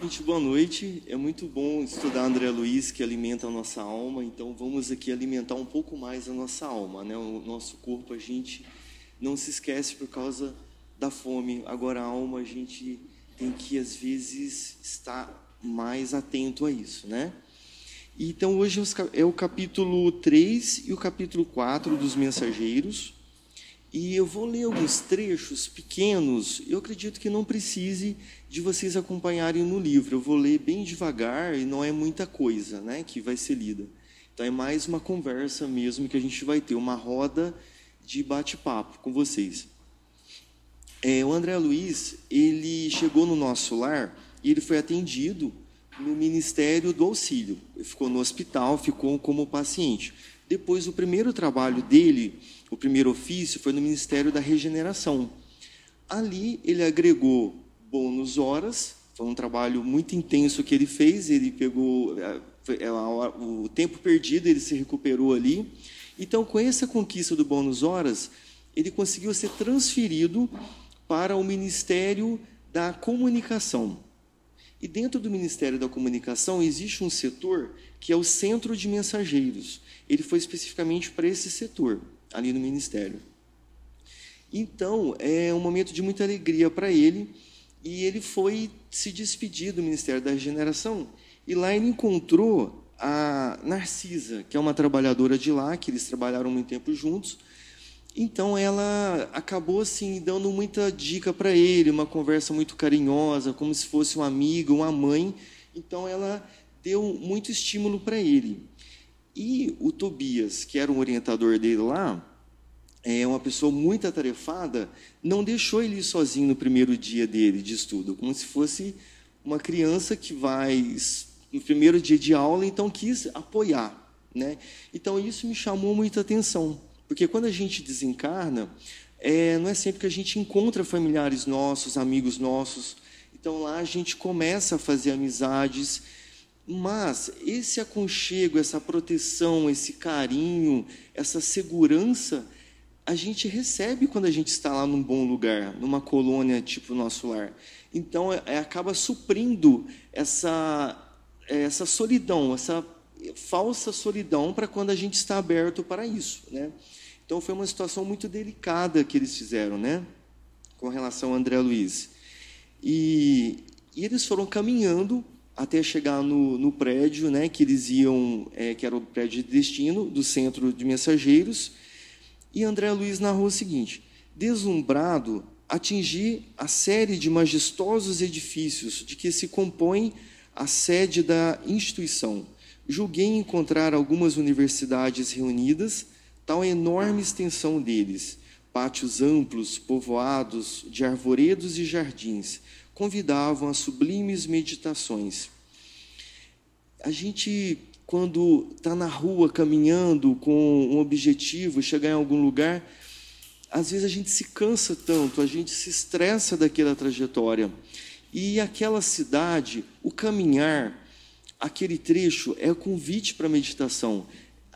Gente, boa noite. É muito bom estudar André Luiz, que alimenta a nossa alma. Então, vamos aqui alimentar um pouco mais a nossa alma, né? O nosso corpo, a gente não se esquece por causa da fome. Agora, a alma, a gente tem que, às vezes, estar mais atento a isso, né? Então, hoje é o capítulo 3 e o capítulo 4 dos Mensageiros. E eu vou ler alguns trechos pequenos, eu acredito que não precise de vocês acompanharem no livro. Eu vou ler bem devagar e não é muita coisa né, que vai ser lida. Então é mais uma conversa mesmo que a gente vai ter, uma roda de bate-papo com vocês. É, o André Luiz, ele chegou no nosso lar e ele foi atendido no Ministério do Auxílio. Ele ficou no hospital, ficou como paciente. Depois, o primeiro trabalho dele o primeiro ofício foi no Ministério da Regeneração. Ali ele agregou bônus horas, foi um trabalho muito intenso que ele fez, ele pegou é, é, o tempo perdido, ele se recuperou ali. Então, com essa conquista do bônus horas, ele conseguiu ser transferido para o Ministério da Comunicação. E dentro do Ministério da Comunicação existe um setor que é o Centro de Mensageiros. Ele foi especificamente para esse setor ali no ministério. Então, é um momento de muita alegria para ele, e ele foi se despedir do Ministério da Regeneração, e lá ele encontrou a Narcisa, que é uma trabalhadora de lá, que eles trabalharam muito tempo juntos. Então ela acabou assim dando muita dica para ele, uma conversa muito carinhosa, como se fosse uma amiga, uma mãe. Então ela deu muito estímulo para ele. E o Tobias, que era um orientador dele lá, é uma pessoa muito atarefada, não deixou ele sozinho no primeiro dia dele de estudo, como se fosse uma criança que vai no primeiro dia de aula, então quis apoiar, né? Então isso me chamou muita atenção, porque quando a gente desencarna, é, não é sempre que a gente encontra familiares nossos, amigos nossos. Então lá a gente começa a fazer amizades mas esse aconchego, essa proteção, esse carinho, essa segurança, a gente recebe quando a gente está lá num bom lugar, numa colônia tipo nosso lar. Então, é, é acaba suprindo essa, essa solidão, essa falsa solidão para quando a gente está aberto para isso. Né? Então, foi uma situação muito delicada que eles fizeram né? com relação a André Luiz. E, e eles foram caminhando até chegar no, no prédio, né, que eles iam, é, que era o prédio de destino do centro de mensageiros. E André Luiz narrou o seguinte: deslumbrado, atingi a série de majestosos edifícios de que se compõe a sede da instituição. Julguei encontrar algumas universidades reunidas, tal enorme extensão deles, pátios amplos, povoados de arvoredos e jardins, convidavam a sublimes meditações. A gente, quando está na rua caminhando com um objetivo, chegar em algum lugar, às vezes a gente se cansa tanto, a gente se estressa daquela trajetória. E aquela cidade, o caminhar, aquele trecho é convite para meditação.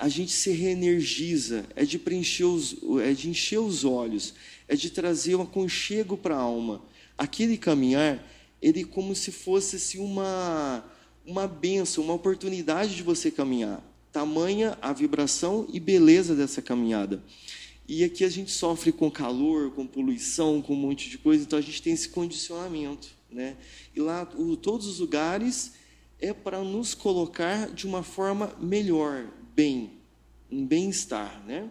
A gente se reenergiza, é de preencher os, é de encher os olhos, é de trazer um aconchego para a alma aquele caminhar, ele como se fosse assim, uma, uma benção, uma oportunidade de você caminhar. Tamanha a vibração e beleza dessa caminhada. E aqui a gente sofre com calor, com poluição, com um monte de coisa, então a gente tem esse condicionamento. Né? E lá, o, todos os lugares é para nos colocar de uma forma melhor, bem, um bem-estar. Né?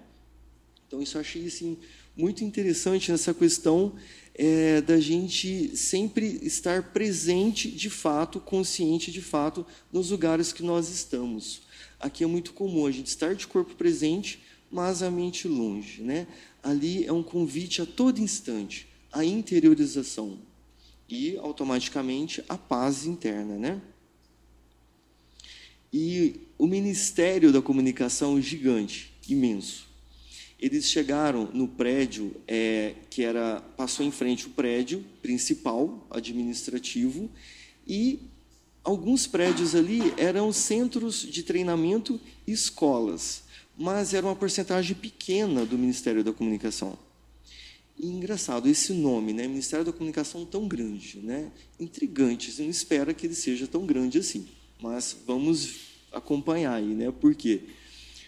Então, isso eu achei assim, muito interessante nessa questão é, da gente sempre estar presente de fato, consciente de fato, nos lugares que nós estamos. Aqui é muito comum a gente estar de corpo presente, mas a mente longe. Né? Ali é um convite a todo instante, a interiorização e, automaticamente, a paz interna. Né? E o Ministério da Comunicação gigante, imenso eles chegaram no prédio é, que era passou em frente o prédio principal administrativo e alguns prédios ali eram centros de treinamento e escolas, mas era uma porcentagem pequena do Ministério da Comunicação. E engraçado, esse nome, né, Ministério da Comunicação tão grande, né, intrigante, você não espera que ele seja tão grande assim, mas vamos acompanhar aí, né, por quê?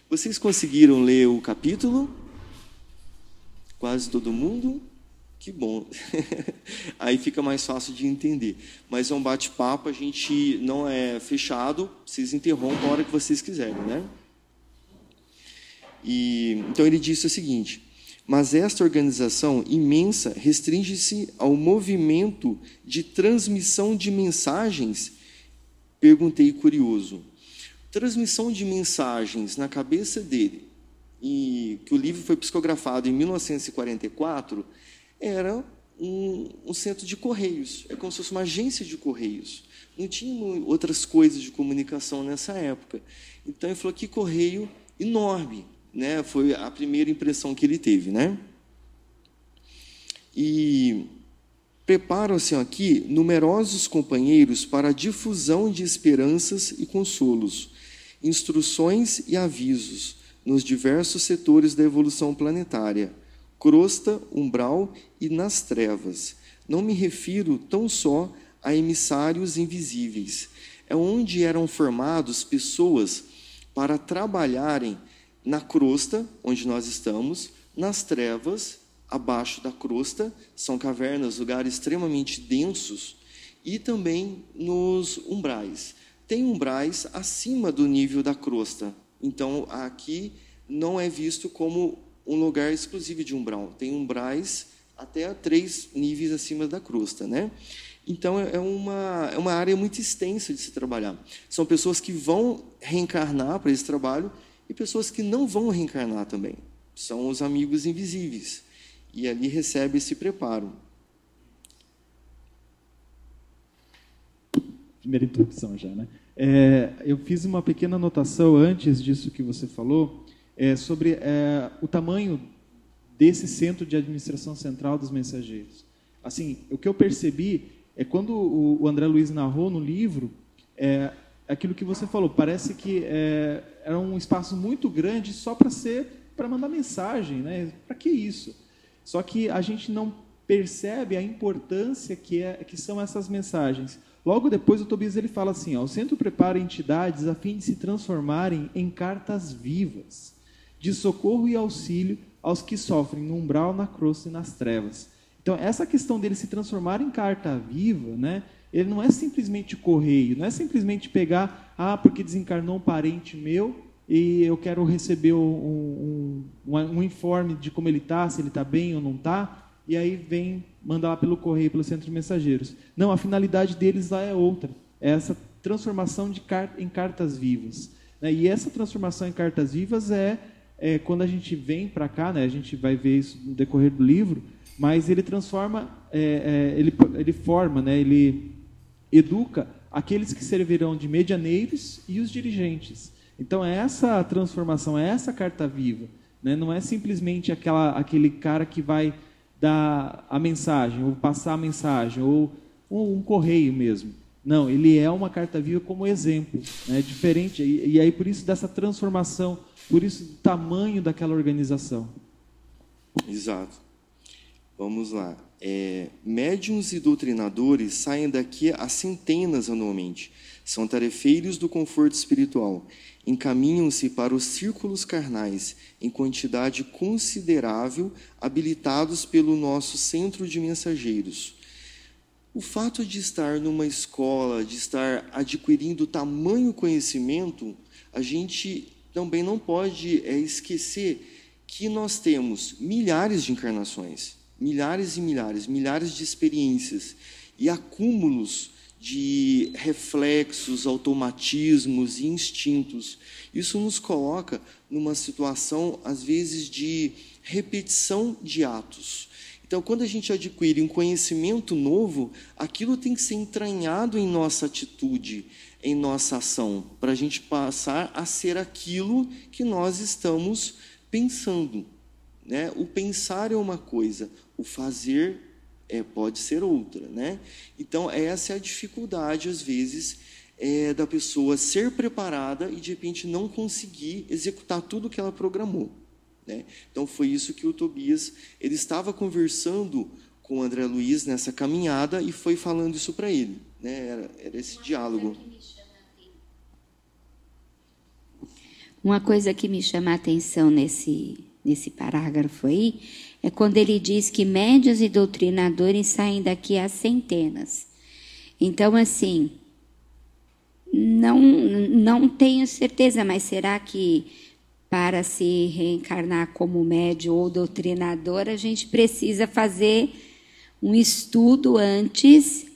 Vocês conseguiram ler o capítulo? Quase todo mundo? Que bom. Aí fica mais fácil de entender. Mas é um bate-papo, a gente não é fechado, vocês interrompam a hora que vocês quiserem, né? E, então ele disse o seguinte: mas esta organização imensa restringe-se ao movimento de transmissão de mensagens? Perguntei curioso. Transmissão de mensagens na cabeça dele, e que o livro foi psicografado em 1944, era um, um centro de correios, é como se fosse uma agência de correios. Não tinha outras coisas de comunicação nessa época. Então ele falou que correio enorme, né? Foi a primeira impressão que ele teve, né? E preparam-se aqui numerosos companheiros para a difusão de esperanças e consolos, instruções e avisos nos diversos setores da evolução planetária, crosta, umbral e nas trevas. Não me refiro tão só a emissários invisíveis. É onde eram formados pessoas para trabalharem na crosta, onde nós estamos, nas trevas, abaixo da crosta, são cavernas, lugares extremamente densos, e também nos umbrais. Tem umbrais acima do nível da crosta, então aqui não é visto como um lugar exclusivo de umbral. Tem umbrais até três níveis acima da crosta, né? Então é uma, é uma área muito extensa de se trabalhar. São pessoas que vão reencarnar para esse trabalho e pessoas que não vão reencarnar também. São os amigos invisíveis. E ali recebe esse preparo. Primeira introdução já, né? É, eu fiz uma pequena anotação antes disso que você falou é, sobre é, o tamanho desse centro de administração central dos mensageiros. Assim, o que eu percebi é quando o, André Luiz narrou no livro, é, aquilo que você falou, parece que é, era um espaço muito grande só para ser para mandar mensagem, né? Para que isso? Só que a gente não percebe a importância que é que são essas mensagens. Logo depois o Tobias ele fala assim, ó, o centro prepara entidades a fim de se transformarem em cartas vivas, de socorro e auxílio aos que sofrem no umbral, na crosta e nas trevas. Então essa questão dele se transformar em carta viva, né? Ele não é simplesmente correio, não é simplesmente pegar, ah, porque desencarnou um parente meu e eu quero receber um, um, um informe de como ele está, se ele está bem ou não está, e aí vem mandar lá pelo correio, pelo centro de mensageiros. Não, a finalidade deles lá é outra, é essa transformação de car em cartas vivas. Né? E essa transformação em cartas vivas é, é quando a gente vem para cá, né? a gente vai ver isso no decorrer do livro, mas ele transforma, é, é, ele, ele forma, né? ele educa aqueles que servirão de medianeiros e os dirigentes. Então, é essa transformação, é essa carta viva. Né? Não é simplesmente aquela, aquele cara que vai dar a mensagem, ou passar a mensagem, ou um, um correio mesmo. Não, ele é uma carta viva como exemplo. Né? Diferente. E, e aí, por isso, dessa transformação, por isso, do tamanho daquela organização. Exato. Vamos lá é, médiums e doutrinadores saem daqui a centenas anualmente. São tarefeiros do conforto espiritual. Encaminham-se para os círculos carnais em quantidade considerável, habilitados pelo nosso centro de mensageiros. O fato de estar numa escola, de estar adquirindo tamanho conhecimento, a gente também não pode é, esquecer que nós temos milhares de encarnações milhares e milhares, milhares de experiências e acúmulos de reflexos, automatismos e instintos. Isso nos coloca numa situação, às vezes, de repetição de atos. Então, quando a gente adquire um conhecimento novo, aquilo tem que ser entranhado em nossa atitude, em nossa ação, para a gente passar a ser aquilo que nós estamos pensando. Né? O pensar é uma coisa, o fazer é, pode ser outra. Né? Então, essa é a dificuldade, às vezes, é, da pessoa ser preparada e, de repente, não conseguir executar tudo que ela programou. Né? Então foi isso que o Tobias ele estava conversando com o André Luiz nessa caminhada e foi falando isso para ele. Né? Era, era esse Uma diálogo. Uma coisa que me chama a atenção nesse, nesse parágrafo aí é quando ele diz que médios e doutrinadores saem daqui a centenas. Então, assim, não, não tenho certeza, mas será que para se reencarnar como médio ou doutrinador, a gente precisa fazer um estudo antes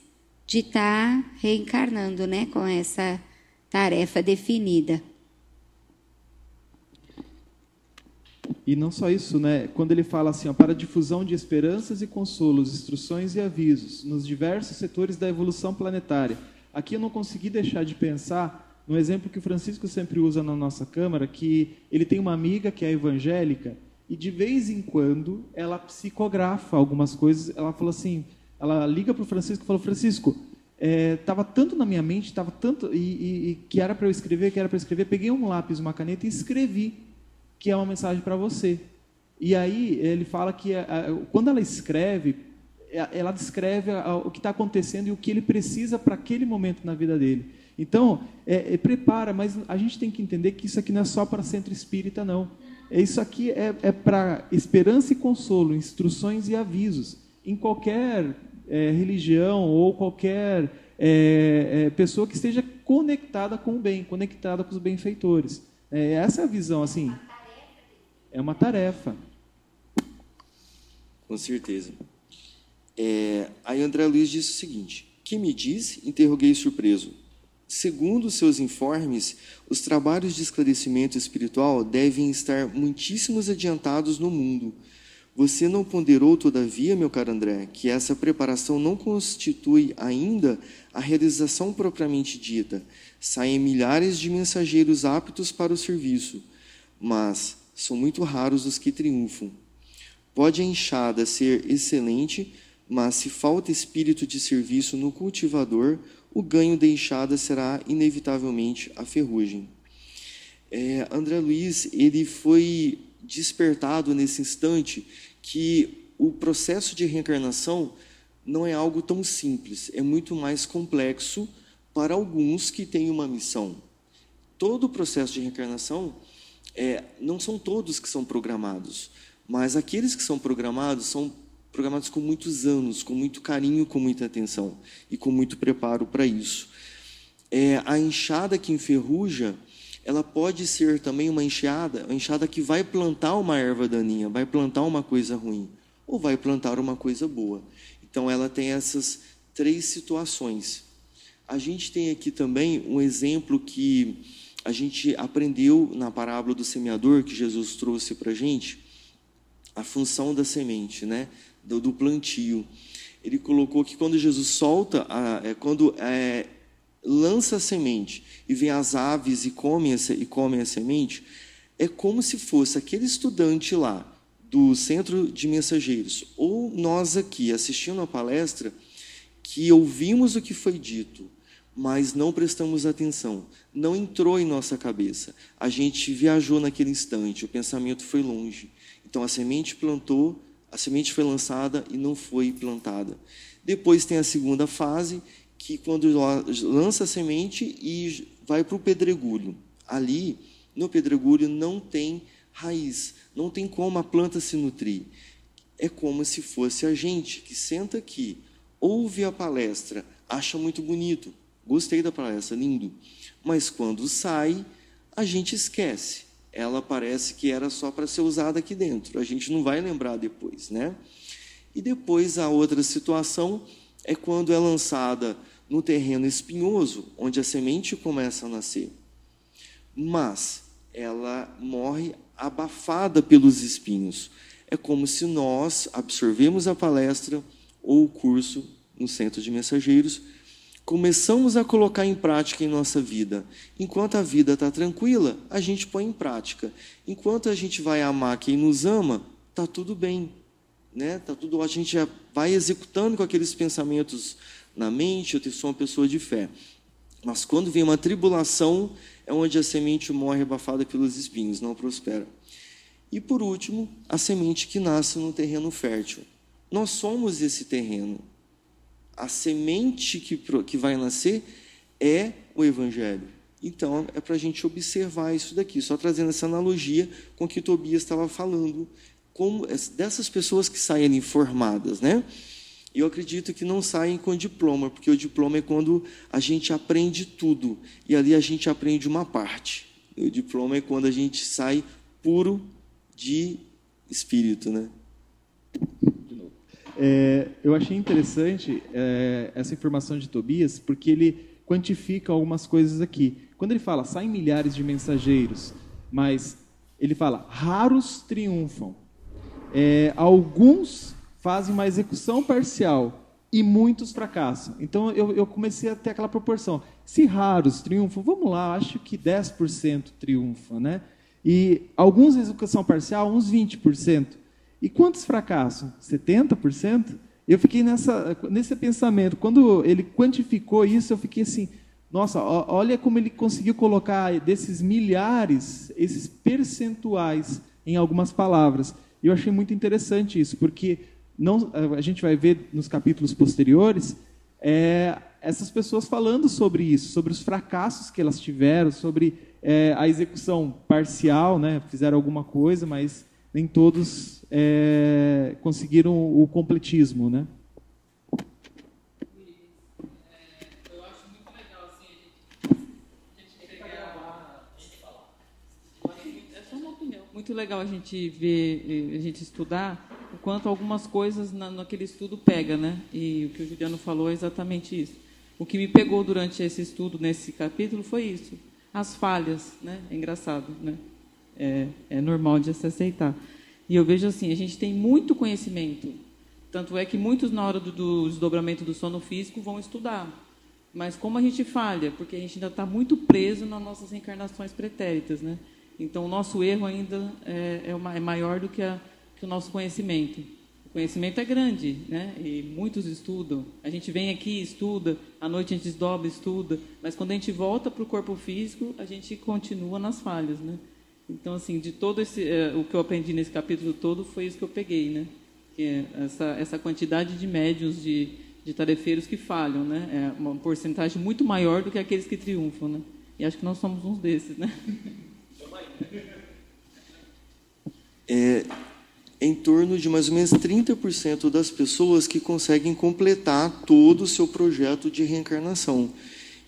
de estar tá reencarnando, né, com essa tarefa definida. E não só isso, né? Quando ele fala assim, ó, para difusão de esperanças e consolos, instruções e avisos nos diversos setores da evolução planetária. Aqui eu não consegui deixar de pensar no exemplo que o Francisco sempre usa na nossa Câmara, que ele tem uma amiga que é evangélica e de vez em quando ela psicografa algumas coisas. Ela falou assim, ela liga para o Francisco e falou, Francisco, estava é, tanto na minha mente, estava tanto e, e, e, que era para eu escrever, que era para escrever. Peguei um lápis, uma caneta e escrevi que é uma mensagem para você. E aí ele fala que quando ela escreve, ela descreve o que está acontecendo e o que ele precisa para aquele momento na vida dele. Então, é, é, prepara, mas a gente tem que entender que isso aqui não é só para centro espírita, não. É, isso aqui é, é para esperança e consolo, instruções e avisos. Em qualquer é, religião ou qualquer é, é, pessoa que esteja conectada com o bem, conectada com os benfeitores. É, essa é a visão, assim. É uma tarefa. Com certeza. É, aí André Luiz disse o seguinte: Que me diz? Interroguei surpreso. Segundo seus informes, os trabalhos de esclarecimento espiritual devem estar muitíssimos adiantados no mundo. Você não ponderou, todavia, meu caro André, que essa preparação não constitui ainda a realização propriamente dita. Saem milhares de mensageiros aptos para o serviço, mas são muito raros os que triunfam. Pode a enxada ser excelente, mas se falta espírito de serviço no cultivador, o ganho da enxada será inevitavelmente a ferrugem. É, André Luiz ele foi despertado nesse instante que o processo de reencarnação não é algo tão simples, é muito mais complexo para alguns que têm uma missão. Todo o processo de reencarnação é, não são todos que são programados, mas aqueles que são programados são programados com muitos anos, com muito carinho, com muita atenção e com muito preparo para isso. É, a enxada que enferruja, ela pode ser também uma enxada, uma enxada que vai plantar uma erva daninha, vai plantar uma coisa ruim, ou vai plantar uma coisa boa. Então, ela tem essas três situações. A gente tem aqui também um exemplo que a gente aprendeu na parábola do semeador, que Jesus trouxe para a gente, a função da semente, né? do, do plantio. Ele colocou que quando Jesus solta, a, é, quando é, lança a semente e vem as aves e comem, a, e comem a semente, é como se fosse aquele estudante lá do centro de mensageiros, ou nós aqui assistindo a palestra, que ouvimos o que foi dito, mas não prestamos atenção, não entrou em nossa cabeça. A gente viajou naquele instante, o pensamento foi longe. Então a semente plantou, a semente foi lançada e não foi plantada. Depois tem a segunda fase, que quando lança a semente e vai para o pedregulho. Ali, no pedregulho, não tem raiz, não tem como a planta se nutrir. É como se fosse a gente que senta aqui, ouve a palestra, acha muito bonito, gostei da palestra, lindo, mas quando sai, a gente esquece ela parece que era só para ser usada aqui dentro. A gente não vai lembrar depois, né? E depois a outra situação é quando é lançada no terreno espinhoso, onde a semente começa a nascer. Mas ela morre abafada pelos espinhos. É como se nós absorvemos a palestra ou o curso no centro de mensageiros começamos a colocar em prática em nossa vida. Enquanto a vida está tranquila, a gente põe em prática. Enquanto a gente vai amar quem nos ama, está tudo bem. Né? Tá tudo, a gente já vai executando com aqueles pensamentos na mente, eu sou uma pessoa de fé. Mas quando vem uma tribulação, é onde a semente morre abafada pelos espinhos, não prospera. E por último, a semente que nasce no terreno fértil. Nós somos esse terreno. A semente que, que vai nascer é o Evangelho. Então, é para a gente observar isso daqui, só trazendo essa analogia com o que Tobias estava falando, como dessas pessoas que saem ali formadas, né? Eu acredito que não saem com diploma, porque o diploma é quando a gente aprende tudo, e ali a gente aprende uma parte. O diploma é quando a gente sai puro de espírito, né? É, eu achei interessante é, essa informação de Tobias, porque ele quantifica algumas coisas aqui. Quando ele fala, saem milhares de mensageiros, mas ele fala, raros triunfam. É, alguns fazem uma execução parcial e muitos fracassam. Então eu, eu, comecei a ter aquela proporção. Se raros triunfam, vamos lá, acho que 10% triunfa, né? E alguns execução parcial, uns 20%. E quantos fracassam? 70%? Eu fiquei nessa, nesse pensamento. Quando ele quantificou isso, eu fiquei assim, nossa, olha como ele conseguiu colocar desses milhares, esses percentuais em algumas palavras. Eu achei muito interessante isso, porque não, a gente vai ver nos capítulos posteriores é, essas pessoas falando sobre isso, sobre os fracassos que elas tiveram, sobre é, a execução parcial, né? fizeram alguma coisa, mas nem todos é, conseguiram o completismo, né? muito legal a gente ver, a gente estudar o quanto algumas coisas na, naquele estudo pega, né? E o que o Juliano falou é exatamente isso. O que me pegou durante esse estudo, nesse capítulo, foi isso. As falhas, né? É engraçado, né? É, é normal de se aceitar. E eu vejo assim, a gente tem muito conhecimento. Tanto é que muitos, na hora do, do desdobramento do sono físico, vão estudar. Mas como a gente falha? Porque a gente ainda está muito preso nas nossas reencarnações pretéritas, né? Então, o nosso erro ainda é, é, uma, é maior do que, a, que, o nosso conhecimento. O conhecimento é grande, né? E muitos estudam. A gente vem aqui, estuda, à noite a gente desdobra, estuda, mas quando a gente volta para o corpo físico, a gente continua nas falhas, né? Então, assim, de todo esse, é, o que eu aprendi nesse capítulo todo foi isso que eu peguei, né? É essa, essa quantidade de médios, de, de tarefeiros que falham, né? É uma porcentagem muito maior do que aqueles que triunfam, né? E acho que nós somos uns desses, né? É em torno de mais ou menos 30% das pessoas que conseguem completar todo o seu projeto de reencarnação.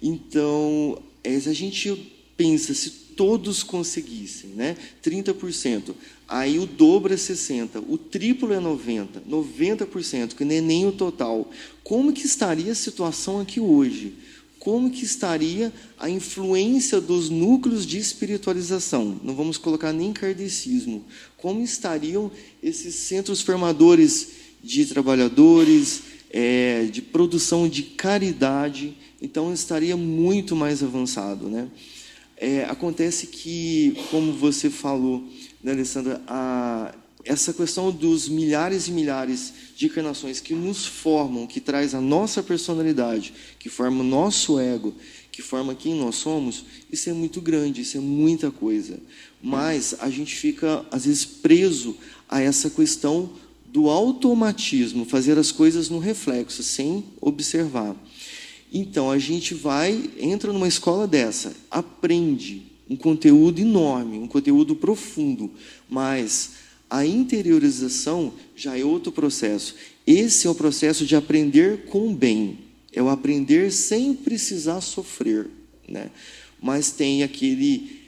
Então, é, se a gente pensa, se todos conseguissem, né? 30%, aí o dobro é 60%, o triplo é 90%, 90%, que nem, nem o total. Como que estaria a situação aqui hoje? como que estaria a influência dos núcleos de espiritualização? Não vamos colocar nem kardecismo. Como estariam esses centros formadores de trabalhadores, é, de produção de caridade? Então estaria muito mais avançado, né? É, acontece que, como você falou, né, Alessandra, a, essa questão dos milhares e milhares de encarnações que nos formam, que traz a nossa personalidade, que forma o nosso ego, que forma quem nós somos, isso é muito grande, isso é muita coisa. Mas a gente fica, às vezes, preso a essa questão do automatismo, fazer as coisas no reflexo, sem observar. Então, a gente vai, entra numa escola dessa, aprende um conteúdo enorme, um conteúdo profundo, mas a interiorização já é outro processo. Esse é o processo de aprender com bem. É o aprender sem precisar sofrer, né? Mas tem aquele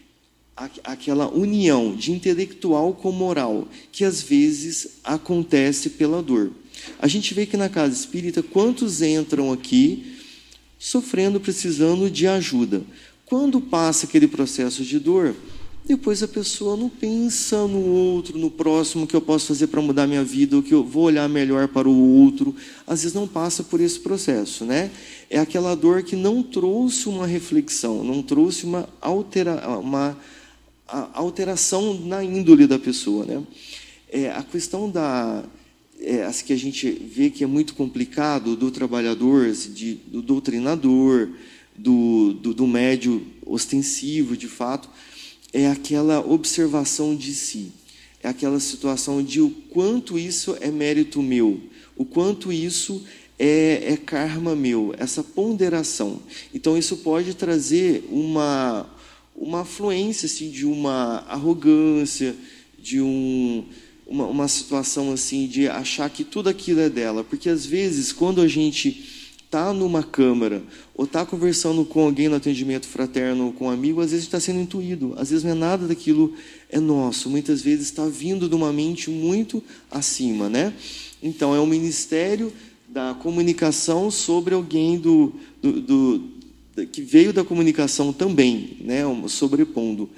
aquela união de intelectual com moral que às vezes acontece pela dor. A gente vê que na casa espírita quantos entram aqui sofrendo, precisando de ajuda. Quando passa aquele processo de dor, depois a pessoa não pensa no outro, no próximo, que eu posso fazer para mudar minha vida, o que eu vou olhar melhor para o outro. Às vezes não passa por esse processo, né? É aquela dor que não trouxe uma reflexão, não trouxe uma, altera, uma alteração na índole da pessoa, né? É, a questão da é, as que a gente vê que é muito complicado do trabalhador, de, do doutrinador, do, do, do médio ostensivo, de fato, é aquela observação de si. é aquela situação de o quanto isso é mérito meu, o quanto isso é, é karma meu, essa ponderação. Então, isso pode trazer uma, uma afluência assim, de uma arrogância, de um, uma, uma situação assim de achar que tudo aquilo é dela. Porque, às vezes, quando a gente está numa câmara ou está conversando com alguém no atendimento fraterno ou com um amigo, às vezes está sendo intuído, às vezes não é nada daquilo é nosso, muitas vezes está vindo de uma mente muito acima, né? Então é um ministério da comunicação sobre alguém do, do, do que veio da comunicação também, né? Sobrepondo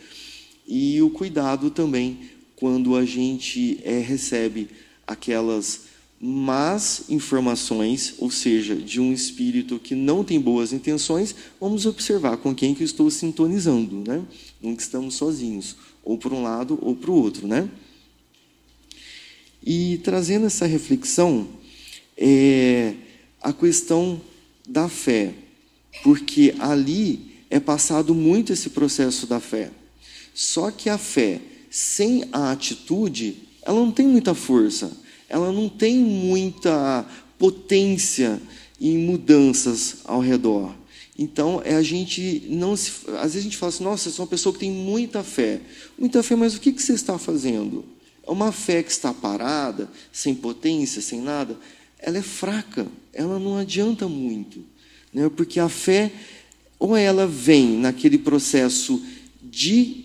e o cuidado também quando a gente é, recebe aquelas más informações, ou seja, de um espírito que não tem boas intenções, vamos observar com quem que eu estou sintonizando, né? Que estamos sozinhos, ou para um lado ou para o outro, né? E trazendo essa reflexão, é a questão da fé, porque ali é passado muito esse processo da fé. Só que a fé sem a atitude, ela não tem muita força ela não tem muita potência em mudanças ao redor. Então, é a gente não se, às vezes a gente fala assim: "Nossa, eu sou uma pessoa que tem muita fé". Muita fé, mas o que que você está fazendo? É uma fé que está parada, sem potência, sem nada, ela é fraca, ela não adianta muito, né? Porque a fé ou ela vem naquele processo de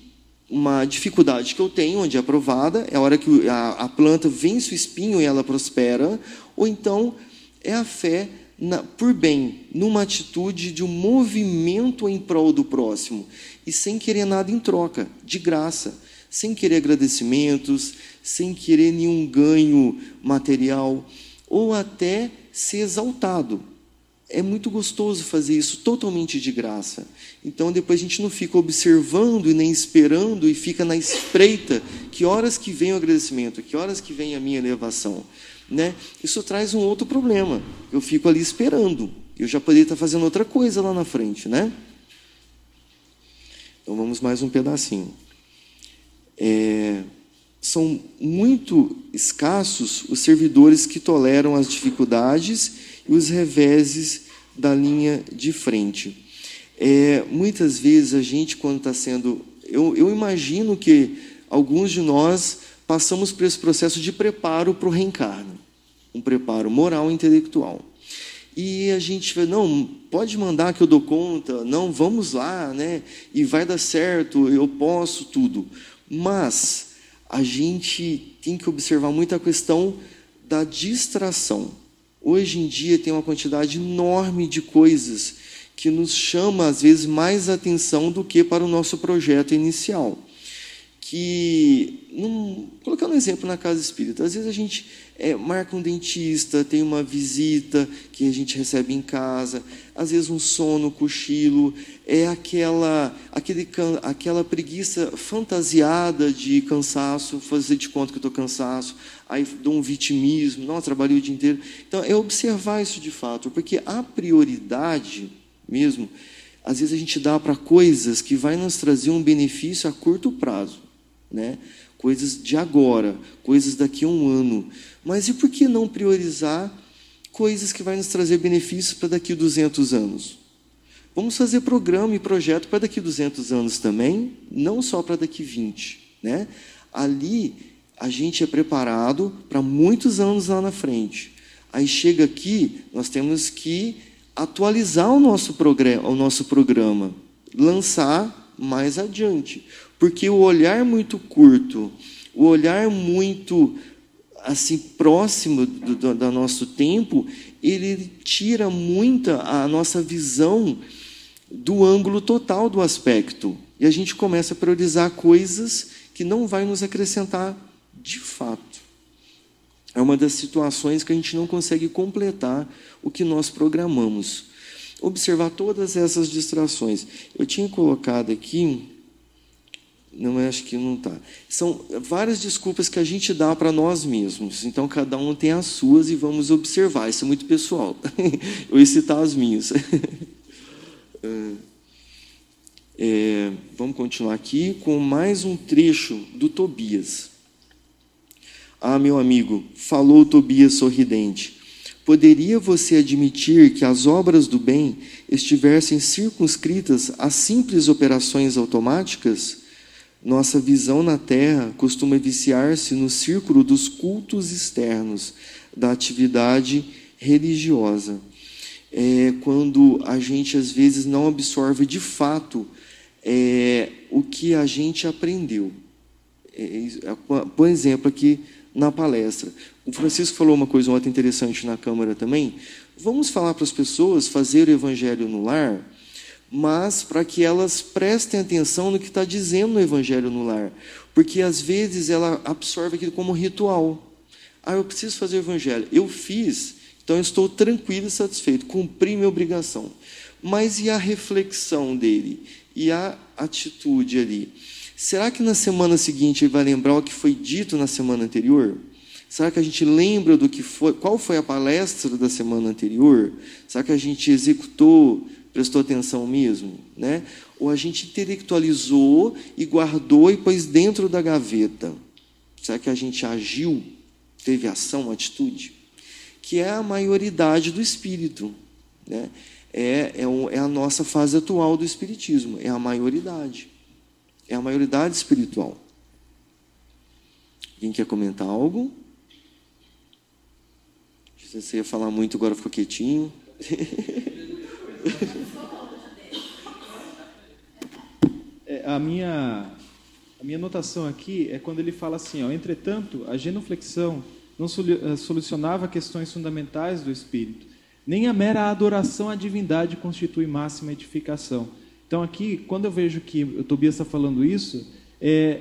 uma dificuldade que eu tenho, onde é aprovada, é a hora que a, a planta vence o espinho e ela prospera, ou então é a fé na, por bem, numa atitude de um movimento em prol do próximo, e sem querer nada em troca, de graça, sem querer agradecimentos, sem querer nenhum ganho material, ou até ser exaltado é muito gostoso fazer isso totalmente de graça. Então depois a gente não fica observando e nem esperando e fica na espreita que horas que vem o agradecimento, que horas que vem a minha elevação, né? Isso traz um outro problema. Eu fico ali esperando. Eu já poderia estar fazendo outra coisa lá na frente, né? Então vamos mais um pedacinho. É, são muito escassos os servidores que toleram as dificuldades os reveses da linha de frente. É, muitas vezes a gente, quando está sendo. Eu, eu imagino que alguns de nós passamos por esse processo de preparo para o reencarno um preparo moral e intelectual. E a gente fala, não, pode mandar que eu dou conta, não, vamos lá, né? E vai dar certo, eu posso tudo. Mas a gente tem que observar muito a questão da distração. Hoje em dia tem uma quantidade enorme de coisas que nos chama às vezes mais atenção do que para o nosso projeto inicial. Que, num, colocando um exemplo na casa espírita, às vezes a gente é, marca um dentista, tem uma visita que a gente recebe em casa, às vezes um sono, cochilo, é aquela, aquele, aquela preguiça fantasiada de cansaço, fazer de conta que estou cansaço, aí dou um vitimismo, não, trabalhei o dia inteiro. Então, é observar isso de fato, porque a prioridade mesmo, às vezes a gente dá para coisas que vai nos trazer um benefício a curto prazo, né? coisas de agora, coisas daqui a um ano. Mas e por que não priorizar coisas que vai nos trazer benefícios para daqui a 200 anos? Vamos fazer programa e projeto para daqui a 200 anos também, não só para daqui a 20. Né? Ali a gente é preparado para muitos anos lá na frente. Aí chega aqui, nós temos que atualizar o nosso, o nosso programa, lançar mais adiante. Porque o olhar muito curto, o olhar muito assim próximo do, do, do nosso tempo, ele tira muita a nossa visão do ângulo total do aspecto. E a gente começa a priorizar coisas que não vai nos acrescentar de fato. É uma das situações que a gente não consegue completar o que nós programamos. Observar todas essas distrações. Eu tinha colocado aqui, não acho que não está. São várias desculpas que a gente dá para nós mesmos. Então cada um tem as suas e vamos observar. Isso é muito pessoal. Eu vou citar as minhas. É, vamos continuar aqui com mais um trecho do Tobias. Ah, meu amigo, falou Tobias sorridente. Poderia você admitir que as obras do bem estivessem circunscritas a simples operações automáticas? Nossa visão na Terra costuma viciar-se no círculo dos cultos externos, da atividade religiosa. É quando a gente, às vezes, não absorve de fato é, o que a gente aprendeu. É, por exemplo, aqui na palestra. O Francisco falou uma coisa muito interessante na Câmara também. Vamos falar para as pessoas fazer o evangelho no lar, mas para que elas prestem atenção no que está dizendo no evangelho no lar. Porque às vezes ela absorve aquilo como ritual. Ah, eu preciso fazer o evangelho. Eu fiz, então eu estou tranquilo e satisfeito, cumpri minha obrigação. Mas e a reflexão dele? E a atitude ali? Será que na semana seguinte ele vai lembrar o que foi dito na semana anterior? Será que a gente lembra do que foi, qual foi a palestra da semana anterior? Será que a gente executou, prestou atenção mesmo, né? Ou a gente intelectualizou e guardou e pôs dentro da gaveta? Será que a gente agiu, teve ação, atitude? Que é a maioridade do espírito, né? É, é, é a nossa fase atual do espiritismo, é a maioridade. É a maioridade espiritual. Quem quer comentar algo? Você ia falar muito, agora ficou quietinho. É, a, minha, a minha anotação aqui é quando ele fala assim: ó, entretanto, a genuflexão não eh, solucionava questões fundamentais do espírito, nem a mera adoração à divindade constitui máxima edificação. Então, aqui, quando eu vejo que o Tobias está falando isso, é,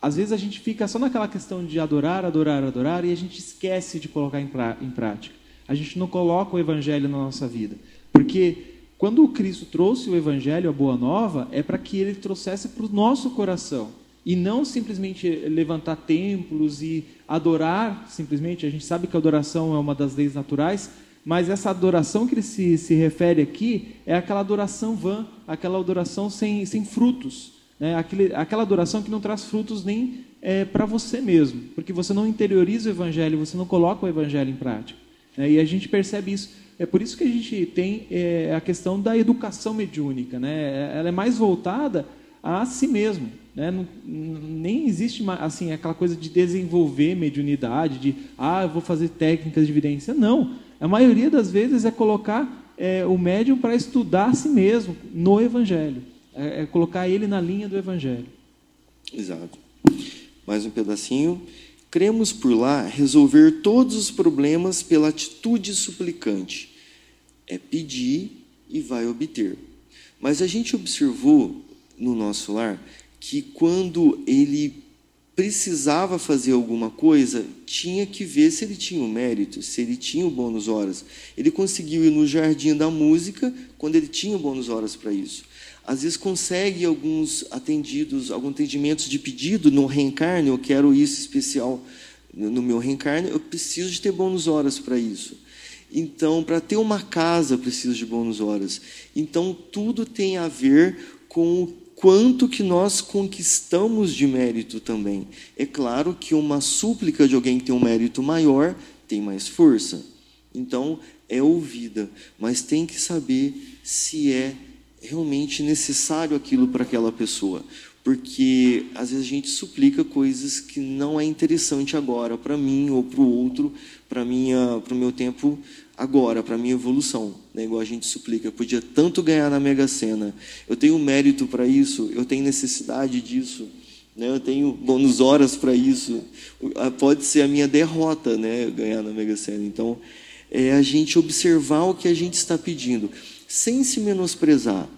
às vezes a gente fica só naquela questão de adorar, adorar, adorar, e a gente esquece de colocar em, pra, em prática. A gente não coloca o Evangelho na nossa vida. Porque quando o Cristo trouxe o Evangelho, a Boa Nova, é para que ele trouxesse para o nosso coração. E não simplesmente levantar templos e adorar, simplesmente. A gente sabe que a adoração é uma das leis naturais, mas essa adoração que ele se, se refere aqui é aquela adoração vã, aquela adoração sem, sem frutos. Né? Aquele, aquela adoração que não traz frutos nem é, para você mesmo, porque você não interioriza o evangelho, você não coloca o evangelho em prática. Né? E a gente percebe isso. É por isso que a gente tem é, a questão da educação mediúnica. Né? Ela é mais voltada a si mesmo. Né? Não, nem existe assim aquela coisa de desenvolver mediunidade, de ah, eu vou fazer técnicas de evidência. Não. A maioria das vezes é colocar é, o médium para estudar a si mesmo no Evangelho. É, é colocar ele na linha do Evangelho. Exato. Mais um pedacinho. Cremos por lá resolver todos os problemas pela atitude suplicante. É pedir e vai obter. Mas a gente observou no nosso lar que quando ele precisava fazer alguma coisa, tinha que ver se ele tinha o mérito, se ele tinha o bônus horas. Ele conseguiu ir no jardim da música quando ele tinha o bônus horas para isso. Às vezes consegue alguns atendidos, alguns atendimentos de pedido no reencarne, eu quero isso especial no meu reencarne, eu preciso de ter bônus horas para isso. Então, para ter uma casa, eu preciso de bônus horas. Então, tudo tem a ver com o quanto que nós conquistamos de mérito também. É claro que uma súplica de alguém que tem um mérito maior tem mais força. Então, é ouvida, mas tem que saber se é realmente necessário aquilo para aquela pessoa. Porque às vezes a gente suplica coisas que não é interessante agora para mim ou para o outro, para o meu tempo agora, para minha evolução. Né? Igual a gente suplica, eu podia tanto ganhar na Mega Sena. Eu tenho mérito para isso, eu tenho necessidade disso. Né? Eu tenho bônus horas para isso. Pode ser a minha derrota né? ganhar na Mega Sena. Então, é a gente observar o que a gente está pedindo, sem se menosprezar.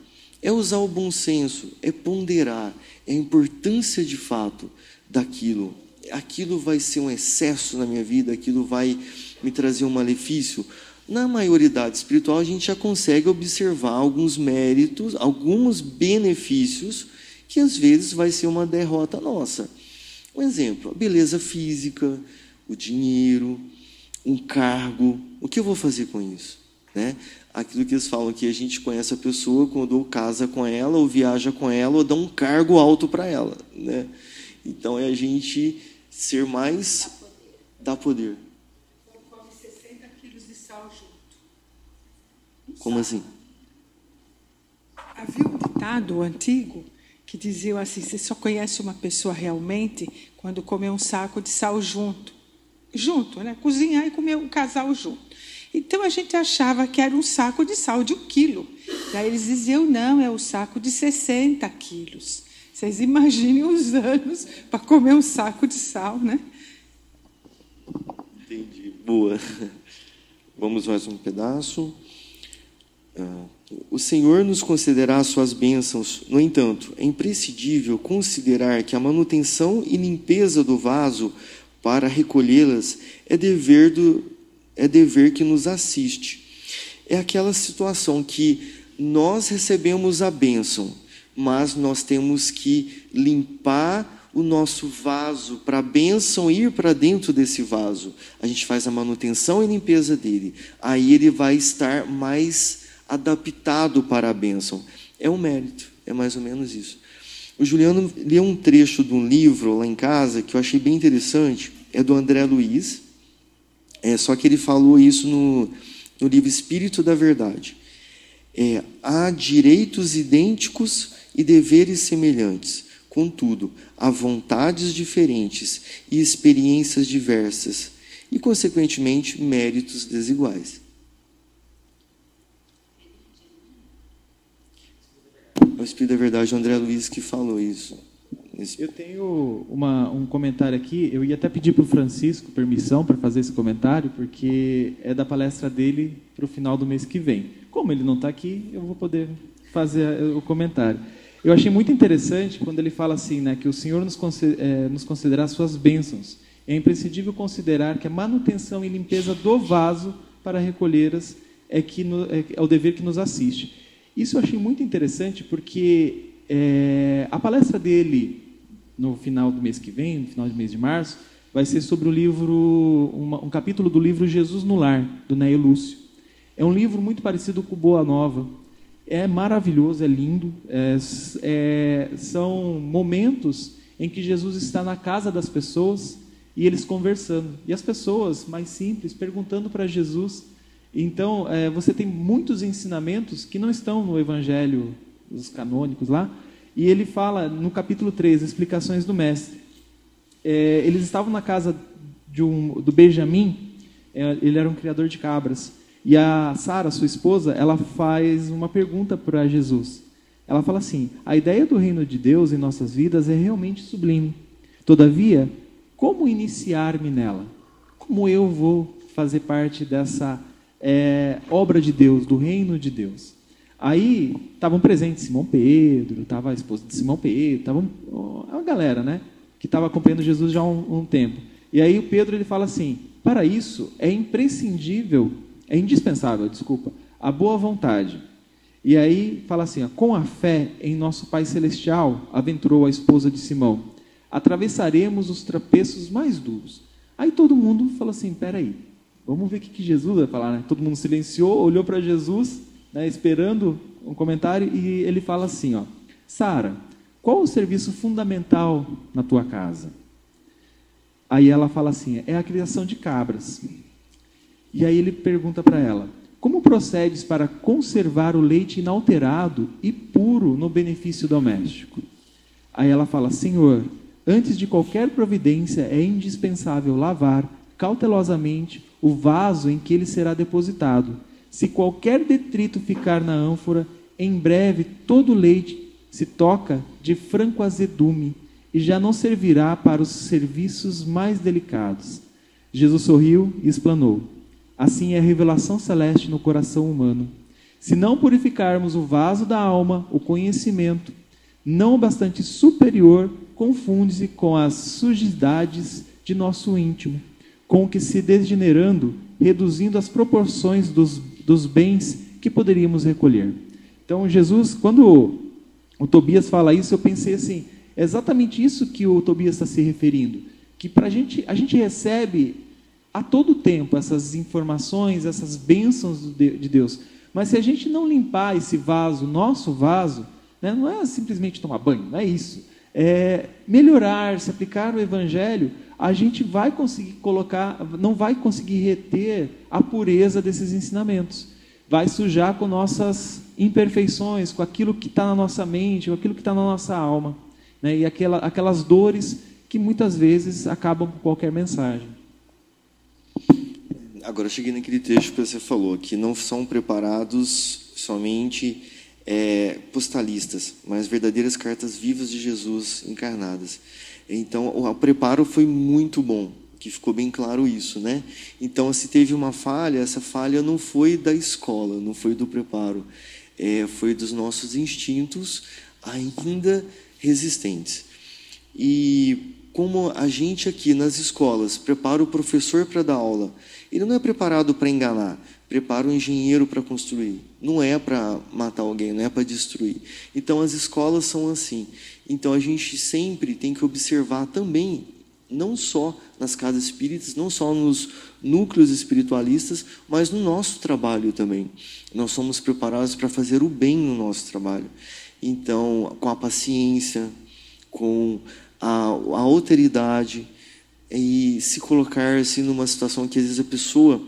É usar o bom senso, é ponderar, é a importância de fato daquilo. Aquilo vai ser um excesso na minha vida, aquilo vai me trazer um malefício? Na maioridade espiritual, a gente já consegue observar alguns méritos, alguns benefícios, que às vezes vai ser uma derrota nossa. Um exemplo, a beleza física, o dinheiro, um cargo. O que eu vou fazer com isso? Né? Aquilo que eles falam que a gente conhece a pessoa quando casa com ela, ou viaja com ela, ou dá um cargo alto para ela. Né? Então é a gente ser mais dá poder. Come 60 quilos de sal junto. Como assim? Havia um ditado antigo que dizia assim: você só conhece uma pessoa realmente quando comer um saco de sal junto. Junto, né? Cozinhar e comer um casal junto. Então a gente achava que era um saco de sal de um quilo. Daí eles diziam: não, é o um saco de 60 quilos. Vocês imaginem os anos para comer um saco de sal, né? Entendi. Boa. Vamos mais um pedaço. Ah, o Senhor nos concederá suas bênçãos. No entanto, é imprescindível considerar que a manutenção e limpeza do vaso para recolhê-las é dever do é dever que nos assiste. É aquela situação que nós recebemos a bênção, mas nós temos que limpar o nosso vaso para a bênção ir para dentro desse vaso. A gente faz a manutenção e limpeza dele. Aí ele vai estar mais adaptado para a bênção. É um mérito, é mais ou menos isso. O Juliano leu um trecho de um livro lá em casa que eu achei bem interessante, é do André Luiz, é, só que ele falou isso no, no livro Espírito da Verdade. É, há direitos idênticos e deveres semelhantes, contudo, há vontades diferentes e experiências diversas, e, consequentemente, méritos desiguais. É o Espírito da Verdade, André Luiz, que falou isso. Eu tenho uma, um comentário aqui. Eu ia até pedir para o Francisco permissão para fazer esse comentário, porque é da palestra dele para o final do mês que vem. Como ele não está aqui, eu vou poder fazer o comentário. Eu achei muito interessante quando ele fala assim, né, que o Senhor nos, é, nos concederá suas bênçãos. É imprescindível considerar que a manutenção e limpeza do vaso para recolhê-las é, que no, é, é o dever que nos assiste. Isso eu achei muito interessante porque é, a palestra dele no final do mês que vem, no final do mês de março, vai ser sobre o livro, uma, um capítulo do livro Jesus no Lar, do Neio Lúcio. É um livro muito parecido com Boa Nova. É maravilhoso, é lindo. É, é, são momentos em que Jesus está na casa das pessoas e eles conversando. E as pessoas mais simples perguntando para Jesus. Então, é, você tem muitos ensinamentos que não estão no Evangelho, os canônicos lá, e ele fala no capítulo 3, explicações do mestre. É, eles estavam na casa um, do Benjamim, é, ele era um criador de cabras. E a Sara, sua esposa, ela faz uma pergunta para Jesus. Ela fala assim: a ideia do reino de Deus em nossas vidas é realmente sublime. Todavia, como iniciar-me nela? Como eu vou fazer parte dessa é, obra de Deus, do reino de Deus? Aí estavam presentes Simão Pedro, estava a esposa de Simão Pedro, estava uma galera, né? Que estava acompanhando Jesus já há um, um, tempo. E aí o Pedro ele fala assim: para isso é imprescindível, é indispensável, desculpa, a boa vontade. E aí fala assim: com a fé em nosso Pai Celestial, aventurou a esposa de Simão, atravessaremos os trapeços mais duros. Aí todo mundo falou assim: peraí, vamos ver o que, que Jesus vai falar, né? Todo mundo silenciou, olhou para Jesus né, esperando um comentário, e ele fala assim: ó, Sara, qual o serviço fundamental na tua casa? Aí ela fala assim: é a criação de cabras. E aí ele pergunta para ela: como procedes para conservar o leite inalterado e puro no benefício doméstico? Aí ela fala: Senhor, antes de qualquer providência é indispensável lavar cautelosamente o vaso em que ele será depositado se qualquer detrito ficar na ânfora, em breve todo o leite se toca de franco azedume e já não servirá para os serviços mais delicados. Jesus sorriu e explanou: Assim é a revelação celeste no coração humano. Se não purificarmos o vaso da alma, o conhecimento, não bastante superior, confunde-se com as sujidades de nosso íntimo, com o que se degenerando, reduzindo as proporções dos dos bens que poderíamos recolher. Então, Jesus, quando o Tobias fala isso, eu pensei assim: é exatamente isso que o Tobias está se referindo. Que para a gente, a gente recebe a todo tempo essas informações, essas bênçãos de Deus. Mas se a gente não limpar esse vaso, nosso vaso, né, não é simplesmente tomar banho, não é isso. É melhorar, se aplicar o Evangelho, a gente vai conseguir colocar, não vai conseguir reter a pureza desses ensinamentos. Vai sujar com nossas imperfeições, com aquilo que está na nossa mente, com aquilo que está na nossa alma. Né? E aquela, aquelas dores que muitas vezes acabam com qualquer mensagem. Agora, cheguei naquele trecho que você falou, que não são preparados somente é, postalistas, mas verdadeiras cartas vivas de Jesus encarnadas. Então, o preparo foi muito bom, que ficou bem claro isso, né? Então, se teve uma falha, essa falha não foi da escola, não foi do preparo, é, foi dos nossos instintos ainda resistentes. E como a gente aqui nas escolas prepara o professor para dar aula, ele não é preparado para enganar, prepara o engenheiro para construir. Não é para matar alguém, não é para destruir. Então as escolas são assim. Então a gente sempre tem que observar também, não só nas casas espíritas, não só nos núcleos espiritualistas, mas no nosso trabalho também. Nós somos preparados para fazer o bem no nosso trabalho. Então, com a paciência, com a, a alteridade e se colocar assim numa situação que às vezes a pessoa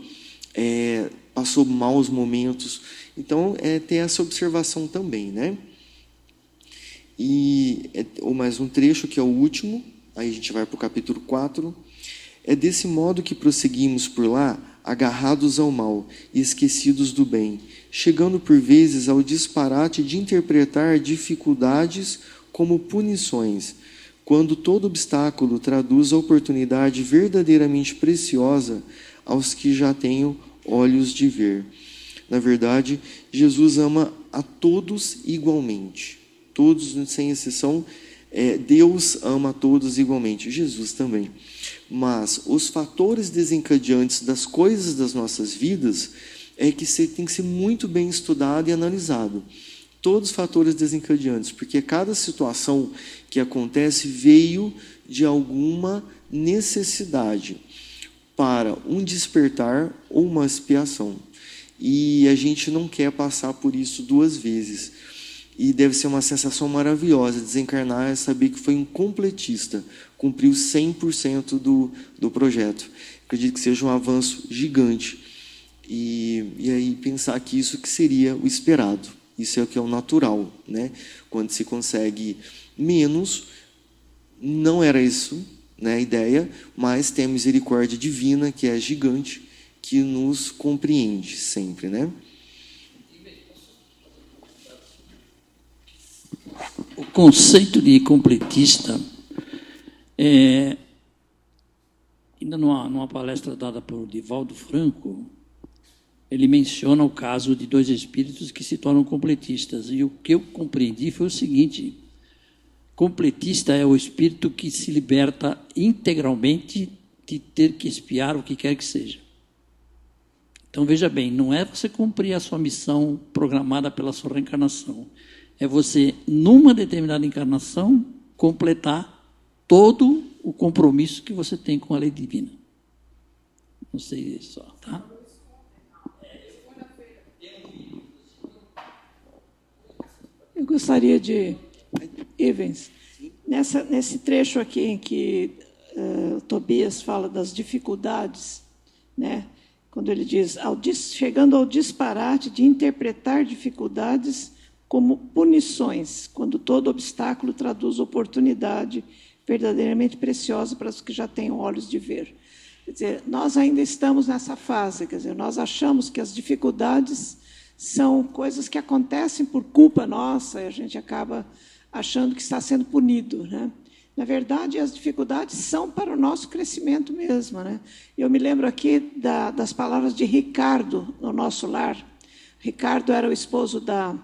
é, passou maus momentos. Então, é ter essa observação também, né? E é, ou mais um trecho que é o último, aí a gente vai para o capítulo 4. É desse modo que prosseguimos por lá, agarrados ao mal e esquecidos do bem, chegando por vezes ao disparate de interpretar dificuldades como punições, quando todo obstáculo traduz a oportunidade verdadeiramente preciosa aos que já tenham olhos de ver. Na verdade, Jesus ama a todos igualmente. Todos, sem exceção, é, Deus ama a todos igualmente. Jesus também. Mas os fatores desencadeantes das coisas das nossas vidas é que tem que ser muito bem estudado e analisado. Todos os fatores desencadeantes, porque cada situação que acontece veio de alguma necessidade para um despertar ou uma expiação. E a gente não quer passar por isso duas vezes. E deve ser uma sensação maravilhosa desencarnar e saber que foi um completista, cumpriu 100% do, do projeto. Acredito que seja um avanço gigante. E, e aí pensar que isso que seria o esperado. Isso é o que é o natural, né? Quando se consegue menos, não era isso né, a ideia, mas tem a misericórdia divina, que é gigante, que nos compreende sempre. Né? O conceito de completista, é, ainda numa, numa palestra dada por Divaldo Franco, ele menciona o caso de dois espíritos que se tornam completistas. E o que eu compreendi foi o seguinte: Completista é o espírito que se liberta integralmente de ter que espiar o que quer que seja. Então veja bem, não é você cumprir a sua missão programada pela sua reencarnação. É você, numa determinada encarnação, completar todo o compromisso que você tem com a lei divina. Não sei só, tá? Eu gostaria de Ivens, nessa, nesse trecho aqui em que uh, Tobias fala das dificuldades, né? quando ele diz, ao, chegando ao disparate de interpretar dificuldades como punições, quando todo obstáculo traduz oportunidade verdadeiramente preciosa para os que já têm olhos de ver. Quer dizer, nós ainda estamos nessa fase, quer dizer, nós achamos que as dificuldades são coisas que acontecem por culpa nossa e a gente acaba achando que está sendo punido. Né? Na verdade, as dificuldades são para o nosso crescimento mesmo. Né? Eu me lembro aqui da, das palavras de Ricardo no nosso lar. Ricardo era o esposo da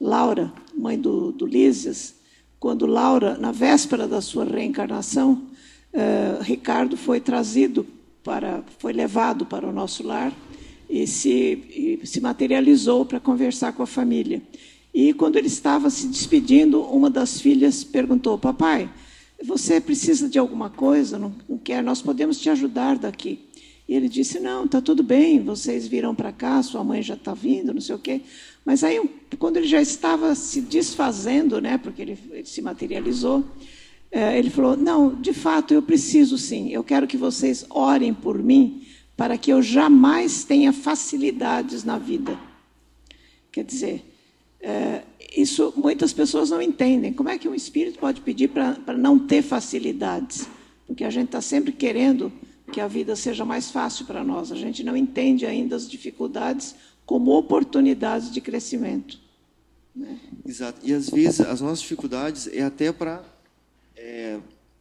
Laura, mãe do, do Lísias. Quando Laura, na véspera da sua reencarnação, uh, Ricardo foi trazido para, foi levado para o nosso lar e se, e se materializou para conversar com a família. E quando ele estava se despedindo, uma das filhas perguntou: Papai, você precisa de alguma coisa? Não, não quer? Nós podemos te ajudar daqui. E ele disse: Não, está tudo bem, vocês virão para cá, sua mãe já está vindo, não sei o quê. Mas aí, quando ele já estava se desfazendo, né, porque ele, ele se materializou, é, ele falou: Não, de fato, eu preciso sim. Eu quero que vocês orem por mim para que eu jamais tenha facilidades na vida. Quer dizer, é, isso muitas pessoas não entendem. Como é que um espírito pode pedir para não ter facilidades? Porque a gente está sempre querendo que a vida seja mais fácil para nós. A gente não entende ainda as dificuldades como oportunidades de crescimento. Né? Exato. E às vezes as nossas dificuldades é até para é,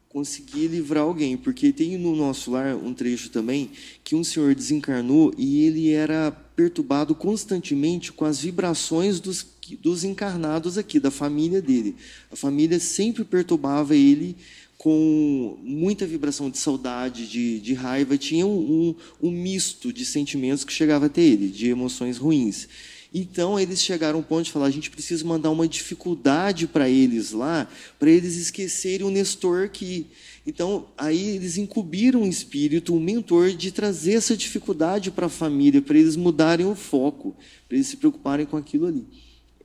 conseguir livrar alguém, porque tem no nosso lar um trecho também que um senhor desencarnou e ele era perturbado constantemente com as vibrações dos, dos encarnados aqui, da família dele. A família sempre perturbava ele com muita vibração de saudade, de, de raiva, tinha um, um, um misto de sentimentos que chegava até ele, de emoções ruins. Então eles chegaram ao ponto de falar: a gente precisa mandar uma dificuldade para eles lá, para eles esquecerem o Nestor aqui. Então aí eles incumbiram um espírito, um mentor, de trazer essa dificuldade para a família, para eles mudarem o foco, para eles se preocuparem com aquilo ali.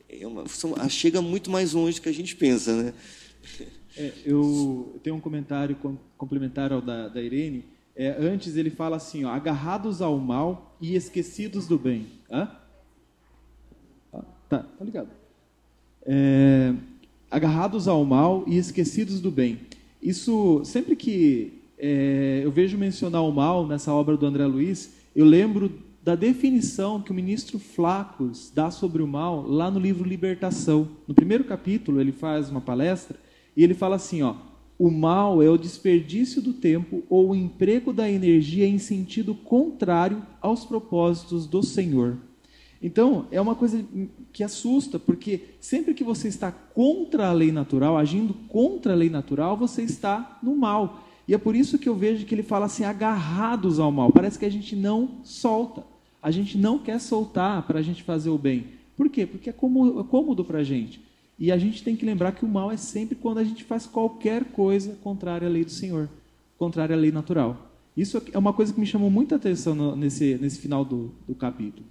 É uma, chega muito mais longe do que a gente pensa, né? É, eu tenho um comentário complementar ao da, da Irene. É, antes ele fala assim: ó, agarrados ao mal e esquecidos do bem. Hã? Ah, tá, tá ligado. É, agarrados ao mal e esquecidos do bem. Isso, sempre que é, eu vejo mencionar o mal nessa obra do André Luiz, eu lembro da definição que o ministro Flacos dá sobre o mal lá no livro Libertação. No primeiro capítulo, ele faz uma palestra e ele fala assim, ó, o mal é o desperdício do tempo ou o emprego da energia em sentido contrário aos propósitos do Senhor. Então, é uma coisa que assusta, porque sempre que você está contra a lei natural, agindo contra a lei natural, você está no mal. E é por isso que eu vejo que ele fala assim, agarrados ao mal. Parece que a gente não solta. A gente não quer soltar para a gente fazer o bem. Por quê? Porque é cômodo, é cômodo para a gente. E a gente tem que lembrar que o mal é sempre quando a gente faz qualquer coisa contrária à lei do Senhor, contrária à lei natural. Isso é uma coisa que me chamou muita atenção no, nesse, nesse final do, do capítulo.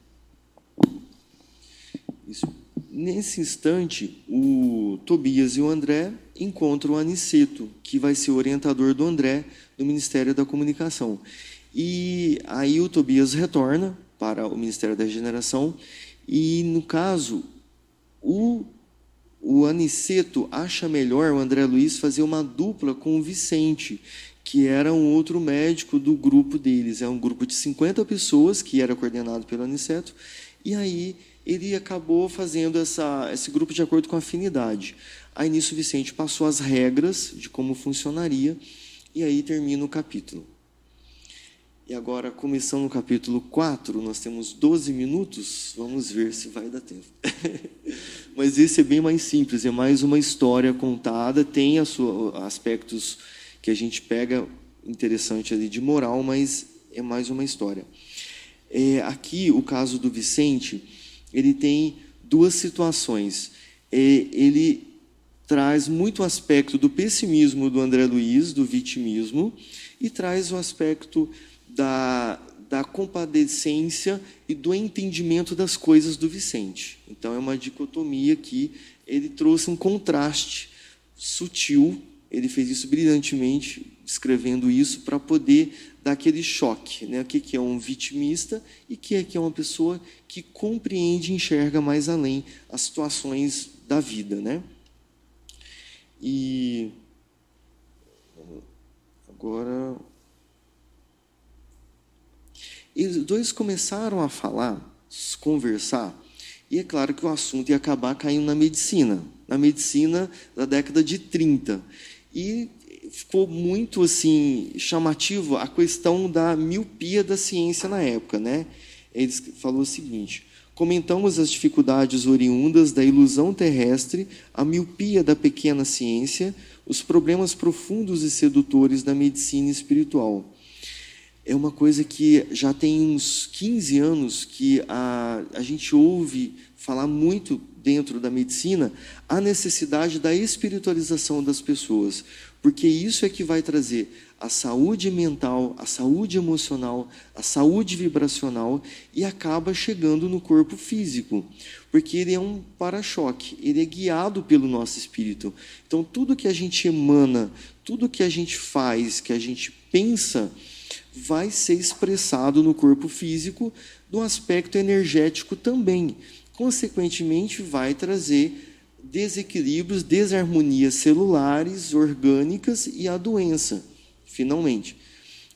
Isso. Nesse instante, o Tobias e o André encontram o Aniceto, que vai ser o orientador do André no Ministério da Comunicação. E aí o Tobias retorna para o Ministério da Regeneração e, no caso, o o Aniceto acha melhor o André Luiz fazer uma dupla com o Vicente, que era um outro médico do grupo deles. É um grupo de 50 pessoas que era coordenado pelo Aniceto. E aí ele acabou fazendo essa, esse grupo de acordo com a afinidade. Aí nisso o Vicente passou as regras de como funcionaria e aí termina o capítulo. E agora, começando no capítulo 4, nós temos 12 minutos, vamos ver se vai dar tempo. Mas esse é bem mais simples, é mais uma história contada, tem sua, aspectos que a gente pega interessante ali de moral, mas é mais uma história. É, aqui, o caso do Vicente, ele tem duas situações. É, ele traz muito o aspecto do pessimismo do André Luiz, do vitimismo, e traz o aspecto da, da compadecência e do entendimento das coisas do Vicente. Então, é uma dicotomia que ele trouxe um contraste sutil, ele fez isso brilhantemente, escrevendo isso, para poder dar aquele choque. Né? O que é um vitimista e o que é uma pessoa que compreende e enxerga mais além as situações da vida. Né? E agora e os dois começaram a falar, conversar, e é claro que o assunto ia acabar caindo na medicina, na medicina da década de 30. E ficou muito assim chamativo a questão da miopia da ciência na época, né? Eles falou o seguinte: comentamos as dificuldades oriundas da ilusão terrestre, a miopia da pequena ciência, os problemas profundos e sedutores da medicina espiritual é uma coisa que já tem uns 15 anos que a, a gente ouve falar muito dentro da medicina a necessidade da espiritualização das pessoas. porque isso é que vai trazer a saúde mental, a saúde emocional, a saúde vibracional e acaba chegando no corpo físico, porque ele é um para-choque, ele é guiado pelo nosso espírito. Então, tudo que a gente emana, tudo que a gente faz, que a gente pensa, vai ser expressado no corpo físico, no aspecto energético também. Consequentemente, vai trazer desequilíbrios, desarmonias celulares, orgânicas e a doença finalmente.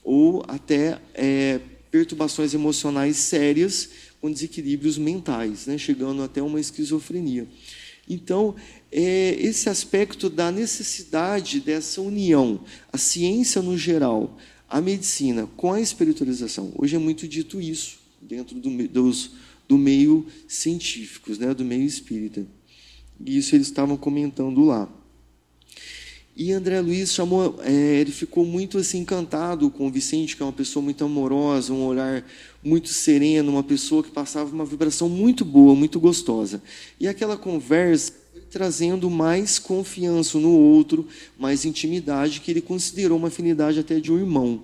Ou até é, perturbações emocionais sérias com desequilíbrios mentais, né, chegando até uma esquizofrenia. Então, é, esse aspecto da necessidade dessa união, a ciência no geral, a medicina com a espiritualização. Hoje é muito dito isso dentro do, dos, do meio científicos, né, do meio espírita. E isso eles estavam comentando lá. E André Luiz chamou, é, ele ficou muito assim encantado com o Vicente, que é uma pessoa muito amorosa, um olhar muito sereno, uma pessoa que passava uma vibração muito boa, muito gostosa. E aquela conversa trazendo mais confiança no outro, mais intimidade, que ele considerou uma afinidade até de um irmão.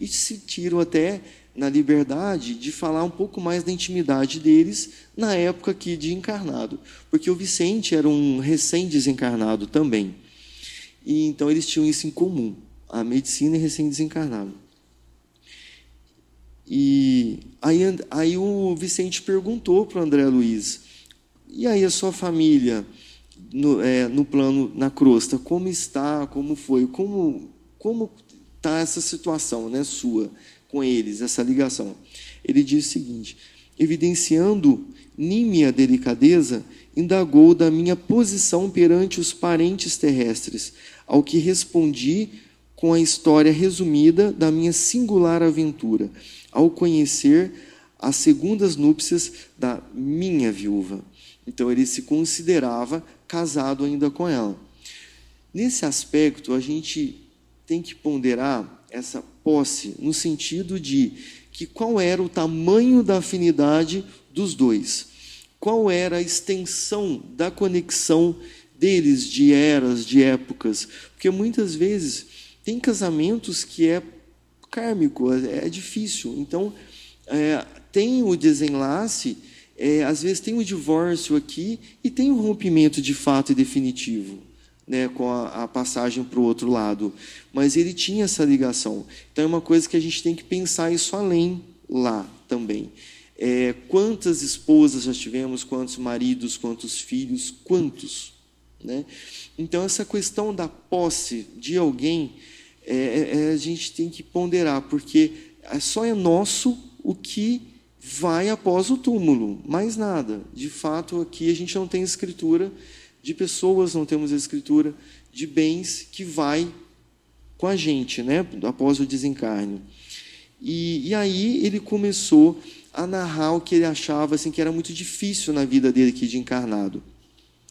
E se sentiram até na liberdade de falar um pouco mais da intimidade deles na época aqui de encarnado, porque o Vicente era um recém-desencarnado também. E então eles tinham isso em comum, a medicina e recém-desencarnado. E aí, aí o Vicente perguntou para o André Luiz, e aí a sua família, no, é, no plano, na crosta, como está, como foi, como como está essa situação né, sua com eles, essa ligação? Ele diz o seguinte, evidenciando nímia delicadeza, indagou da minha posição perante os parentes terrestres, ao que respondi com a história resumida da minha singular aventura, ao conhecer as segundas núpcias da minha viúva. Então ele se considerava casado ainda com ela. Nesse aspecto, a gente tem que ponderar essa posse no sentido de que qual era o tamanho da afinidade dos dois, qual era a extensão da conexão deles de eras, de épocas, porque muitas vezes tem casamentos que é kármico, é, é difícil. Então, é, tem o desenlace, é, às vezes tem o divórcio aqui e tem o rompimento de fato e definitivo. Né, com a, a passagem para o outro lado, mas ele tinha essa ligação. Então é uma coisa que a gente tem que pensar isso além lá também. É, quantas esposas já tivemos, quantos maridos, quantos filhos, quantos? Né? Então, essa questão da posse de alguém, é, é, é, a gente tem que ponderar, porque só é nosso o que vai após o túmulo, mais nada. De fato, aqui a gente não tem escritura de pessoas, não temos escritura de bens que vai com a gente, né? após o desencarne. E, e aí ele começou a narrar o que ele achava assim, que era muito difícil na vida dele aqui de encarnado.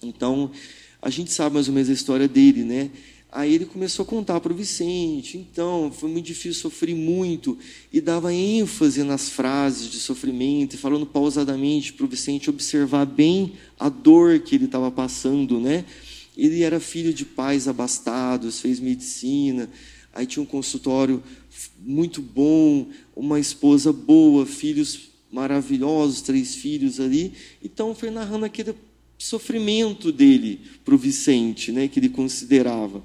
Então, a gente sabe mais ou menos a história dele, né? Aí ele começou a contar para o Vicente, então, foi muito difícil, sofri muito, e dava ênfase nas frases de sofrimento, falando pausadamente para o Vicente observar bem a dor que ele estava passando, né? Ele era filho de pais abastados, fez medicina, aí tinha um consultório muito bom, uma esposa boa, filhos maravilhosos, três filhos ali. Então foi narrando aquele sofrimento dele para o Vicente, né, que ele considerava.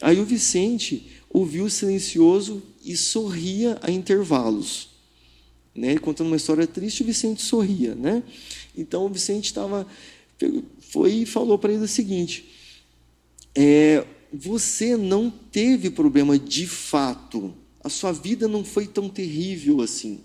Aí o Vicente ouviu silencioso e sorria a intervalos. Né? Contando uma história triste, o Vicente sorria. Né? Então o Vicente estava foi e falou para ele o seguinte: é, você não teve problema de fato, a sua vida não foi tão terrível assim.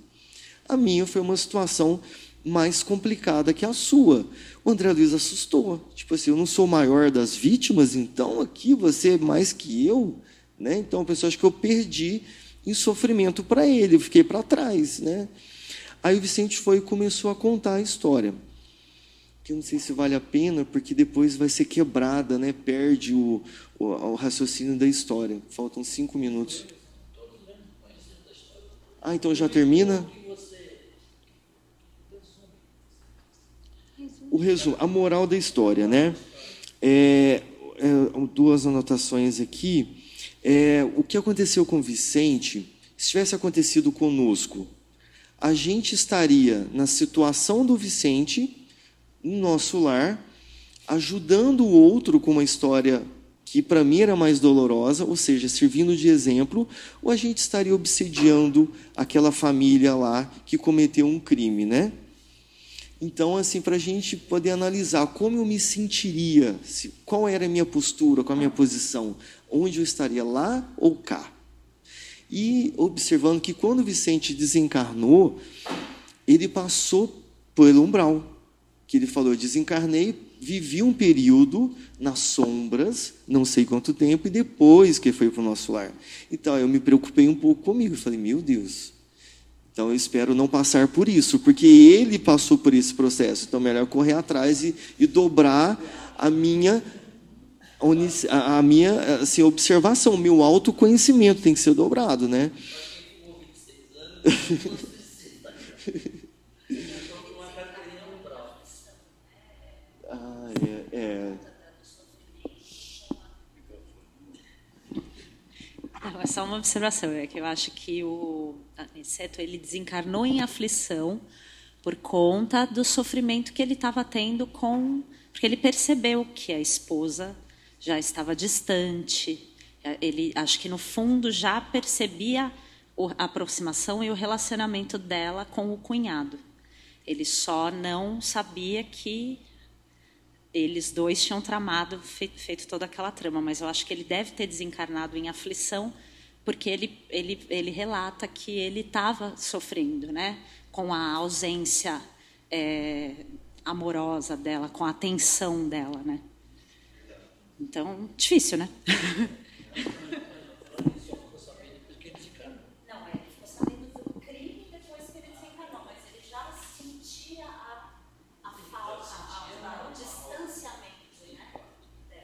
A minha foi uma situação mais complicada que a sua. O André Luiz assustou. Tipo assim, eu não sou o maior das vítimas, então aqui você é mais que eu. Né? Então a pessoa acha que eu perdi em sofrimento para ele, eu fiquei para trás. Né? Aí o Vicente foi e começou a contar a história. Que eu não sei se vale a pena, porque depois vai ser quebrada, né? perde o, o, o raciocínio da história. Faltam cinco minutos. Ah, então já termina? O resumo, a moral da história, né? É, é, duas anotações aqui. É, o que aconteceu com Vicente, se tivesse acontecido conosco, a gente estaria na situação do Vicente, no nosso lar, ajudando o outro com uma história que para mim era mais dolorosa, ou seja, servindo de exemplo, ou a gente estaria obsediando aquela família lá que cometeu um crime, né? Então, assim, para a gente poder analisar como eu me sentiria, se, qual era a minha postura, qual a minha posição, onde eu estaria lá ou cá. E observando que quando Vicente desencarnou, ele passou pelo umbral, que ele falou: desencarnei, vivi um período nas sombras, não sei quanto tempo, e depois que foi para o nosso lar. Então eu me preocupei um pouco comigo, falei: meu Deus. Então eu espero não passar por isso, porque ele passou por esse processo. Então melhor correr atrás e, e dobrar a minha a minha assim, observação, o meu autoconhecimento tem que ser dobrado, né? Não, é só uma observação, é que eu acho que o Aniceto ele desencarnou em aflição por conta do sofrimento que ele estava tendo com, porque ele percebeu que a esposa já estava distante. Ele, acho que no fundo já percebia a aproximação e o relacionamento dela com o cunhado. Ele só não sabia que eles dois tinham tramado, feito, toda aquela trama, mas eu acho que ele deve ter desencarnado em aflição, porque ele, ele, ele relata que ele estava sofrendo, né, com a ausência é, amorosa dela, com a atenção dela, né. Então, difícil, né?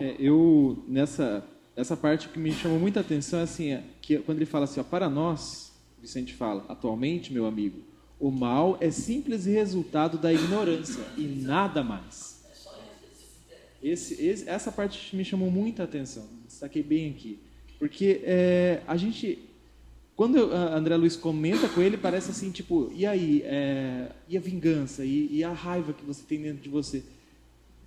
É, eu, nessa, essa parte que me chamou muita atenção é assim, é, que quando ele fala assim, ó, para nós, Vicente fala, atualmente, meu amigo, o mal é simples resultado da ignorância e nada mais. Esse, esse, essa parte me chamou muita atenção, destaquei bem aqui. Porque é, a gente, quando a André Luiz comenta com ele, parece assim, tipo, e aí, é, e a vingança, e, e a raiva que você tem dentro de você?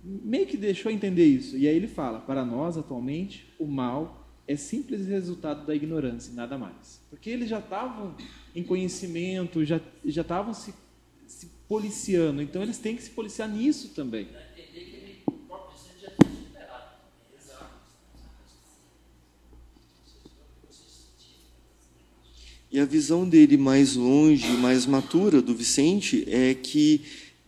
meio que deixou entender isso. E aí ele fala: para nós, atualmente, o mal é simples resultado da ignorância e nada mais. Porque eles já estavam em conhecimento, já, já estavam se, se policiando. Então eles têm que se policiar nisso também. E a visão dele mais longe, mais matura do Vicente é que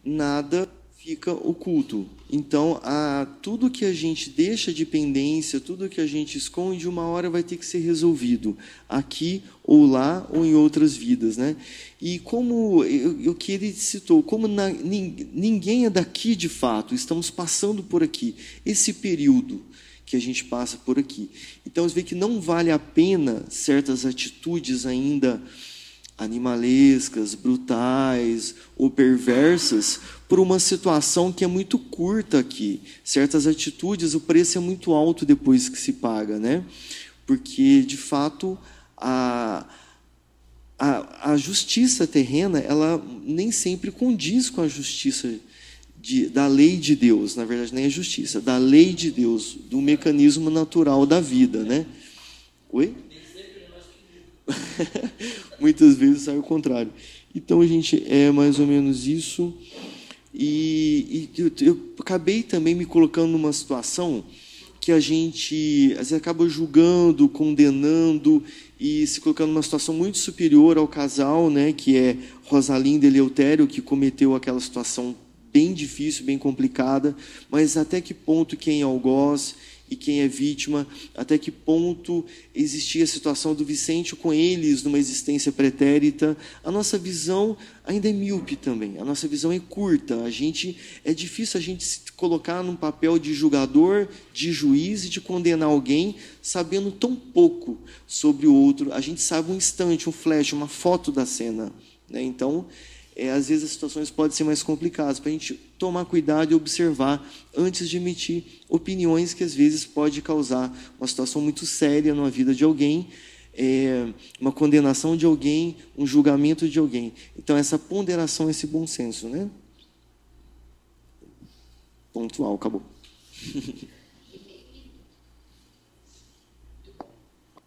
nada fica oculto. Então, a, tudo que a gente deixa de pendência, tudo que a gente esconde, uma hora vai ter que ser resolvido, aqui ou lá ou em outras vidas. Né? E como o que ele citou, como na, ninguém é daqui de fato, estamos passando por aqui, esse período que a gente passa por aqui. Então, você vê que não vale a pena certas atitudes ainda animalescas, brutais ou perversas por uma situação que é muito curta aqui. Certas atitudes, o preço é muito alto depois que se paga, né? Porque, de fato, a, a, a justiça terrena, ela nem sempre condiz com a justiça de, da lei de Deus, na verdade, nem a justiça, da lei de Deus, do mecanismo natural da vida, né? Oi? Muitas vezes sai o contrário. Então, gente, é mais ou menos isso. E, e eu, eu, acabei também me colocando numa situação que a gente às vezes acaba julgando, condenando e se colocando numa situação muito superior ao casal, né, que é Rosalinda e Eleutério, que cometeu aquela situação bem difícil, bem complicada, mas até que ponto quem é algoz e quem é vítima, até que ponto existia a situação do Vicente com eles numa existência pretérita. A nossa visão ainda é míope também, a nossa visão é curta. A gente é difícil a gente se colocar num papel de julgador, de juiz e de condenar alguém sabendo tão pouco sobre o outro. A gente sabe um instante, um flash, uma foto da cena. Né? Então, é, às vezes as situações podem ser mais complicadas, para a gente tomar cuidado e observar antes de emitir opiniões que às vezes pode causar uma situação muito séria na vida de alguém, é, uma condenação de alguém, um julgamento de alguém. Então, essa ponderação, esse bom senso, né? Pontual, acabou.